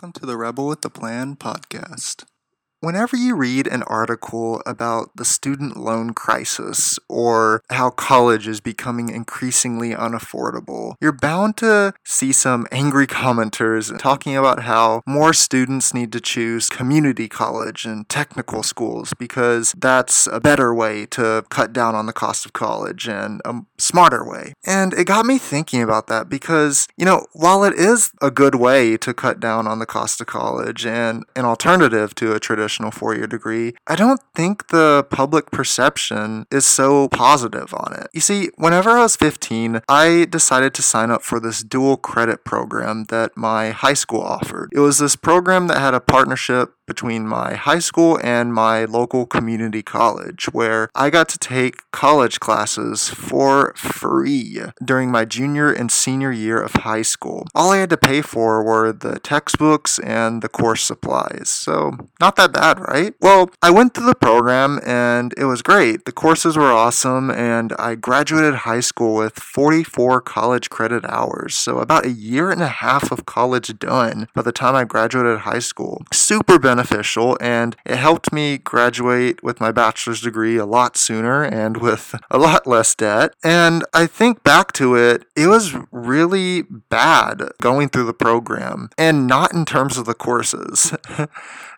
Welcome to the Rebel with a Plan podcast. Whenever you read an article about the student loan crisis or how college is becoming increasingly unaffordable, you're bound to see some angry commenters talking about how more students need to choose community college and technical schools because that's a better way to cut down on the cost of college and a smarter way. And it got me thinking about that because, you know, while it is a good way to cut down on the cost of college and an alternative to a traditional traditional four year degree, I don't think the public perception is so positive on it. You see, whenever I was 15, I decided to sign up for this dual credit program that my high school offered. It was this program that had a partnership between my high school and my local community college, where I got to take college classes for free during my junior and senior year of high school. All I had to pay for were the textbooks and the course supplies, so not that bad, right? Well, I went through the program and it was great. The courses were awesome, and I graduated high school with 44 college credit hours, so about a year and a half of college done by the time I graduated high school. Super beneficial and it helped me graduate with my bachelor's degree a lot sooner and with a lot less debt. And I think back to it, it was really bad going through the program and not in terms of the courses.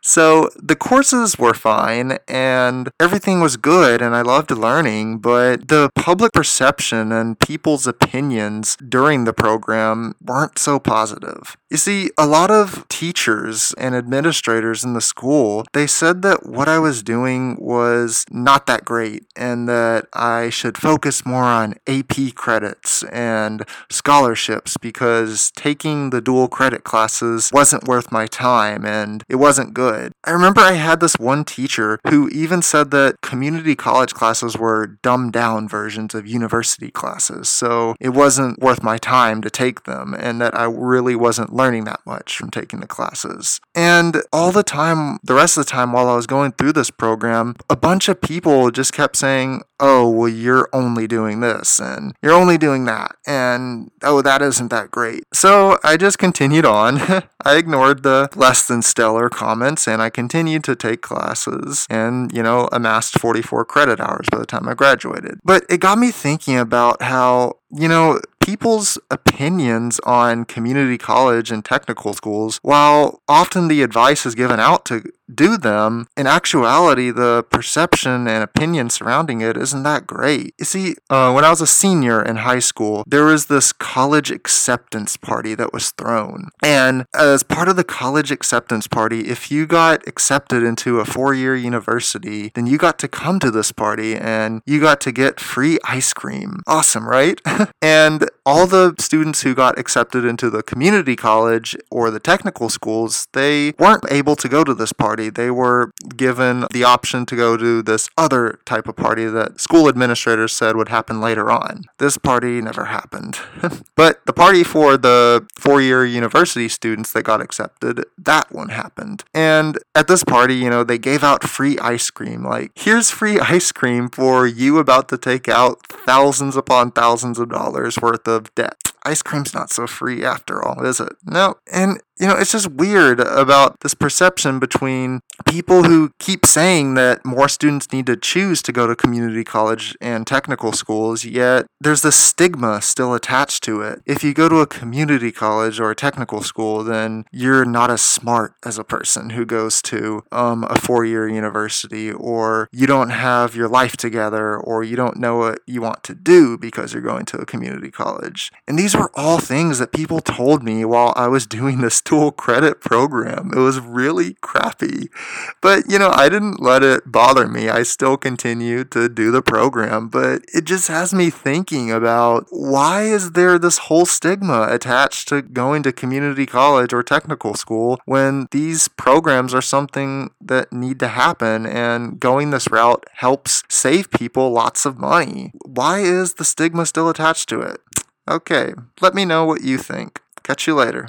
So courses were fine and everything was good and I loved learning, but the public perception and people's opinions during the program weren't so positive. You see, a lot of teachers and administrators in the school, they said that what I was doing was not that great and that I should focus more on AP credits and scholarships because taking the dual credit classes wasn't worth my time and it wasn't good. I remember I had this one teacher who even said that community college classes were dumbed down versions of university classes, so it wasn't worth my time to take them, and that I really wasn't learning that much from taking the classes. And all the time, the rest of the time while I was going through this program, a bunch of people just kept saying, oh, well, you're only doing this and you're only doing that. And oh, that isn't that great. So I just continued on. I ignored the less than stellar comments and I continued to take classes and, you know, amassed 44 credit hours by the time I graduated. But it got me thinking about how, you know, people's opinions on community college and technical schools, while often the advice is given out to do them, in actuality, the perception and opinion surrounding it isn't that great. You see, uh, when I was a senior in high school, there was this college acceptance party that was thrown. And as part of the college acceptance party, if you got accepted into a four year university, then you got to come to this party and you got to get free ice cream. Awesome, right? and all the students who got accepted into the community college or the technical schools, they weren't able to go to this party party. They were given the option to go to this other type of party that school administrators said would happen later on. This party never happened. but the party for the four year university students that got accepted, that one happened. And at this party, you know, they gave out free ice cream. Like, here's free ice cream for you about to take out thousands upon thousands of dollars worth of debt ice cream's not so free after all, is it? No. And you know, it's just weird about this perception between people who keep saying that more students need to choose to go to community college and technical schools, yet there's this stigma still attached to it. If you go to a community college or a technical school, then you're not as smart as a person who goes to um, a four year university, or you don't have your life together, or you don't know what you want to do because you're going to a community college. And these were all things that people told me while I was doing this dual credit program. It was really crappy. But, you know, I didn't let it bother me. I still continued to do the program, but it just has me thinking about why is there this whole stigma attached to going to community college or technical school when these programs are something that need to happen and going this route helps save people lots of money. Why is the stigma still attached to it? Okay, let me know what you think. Catch you later.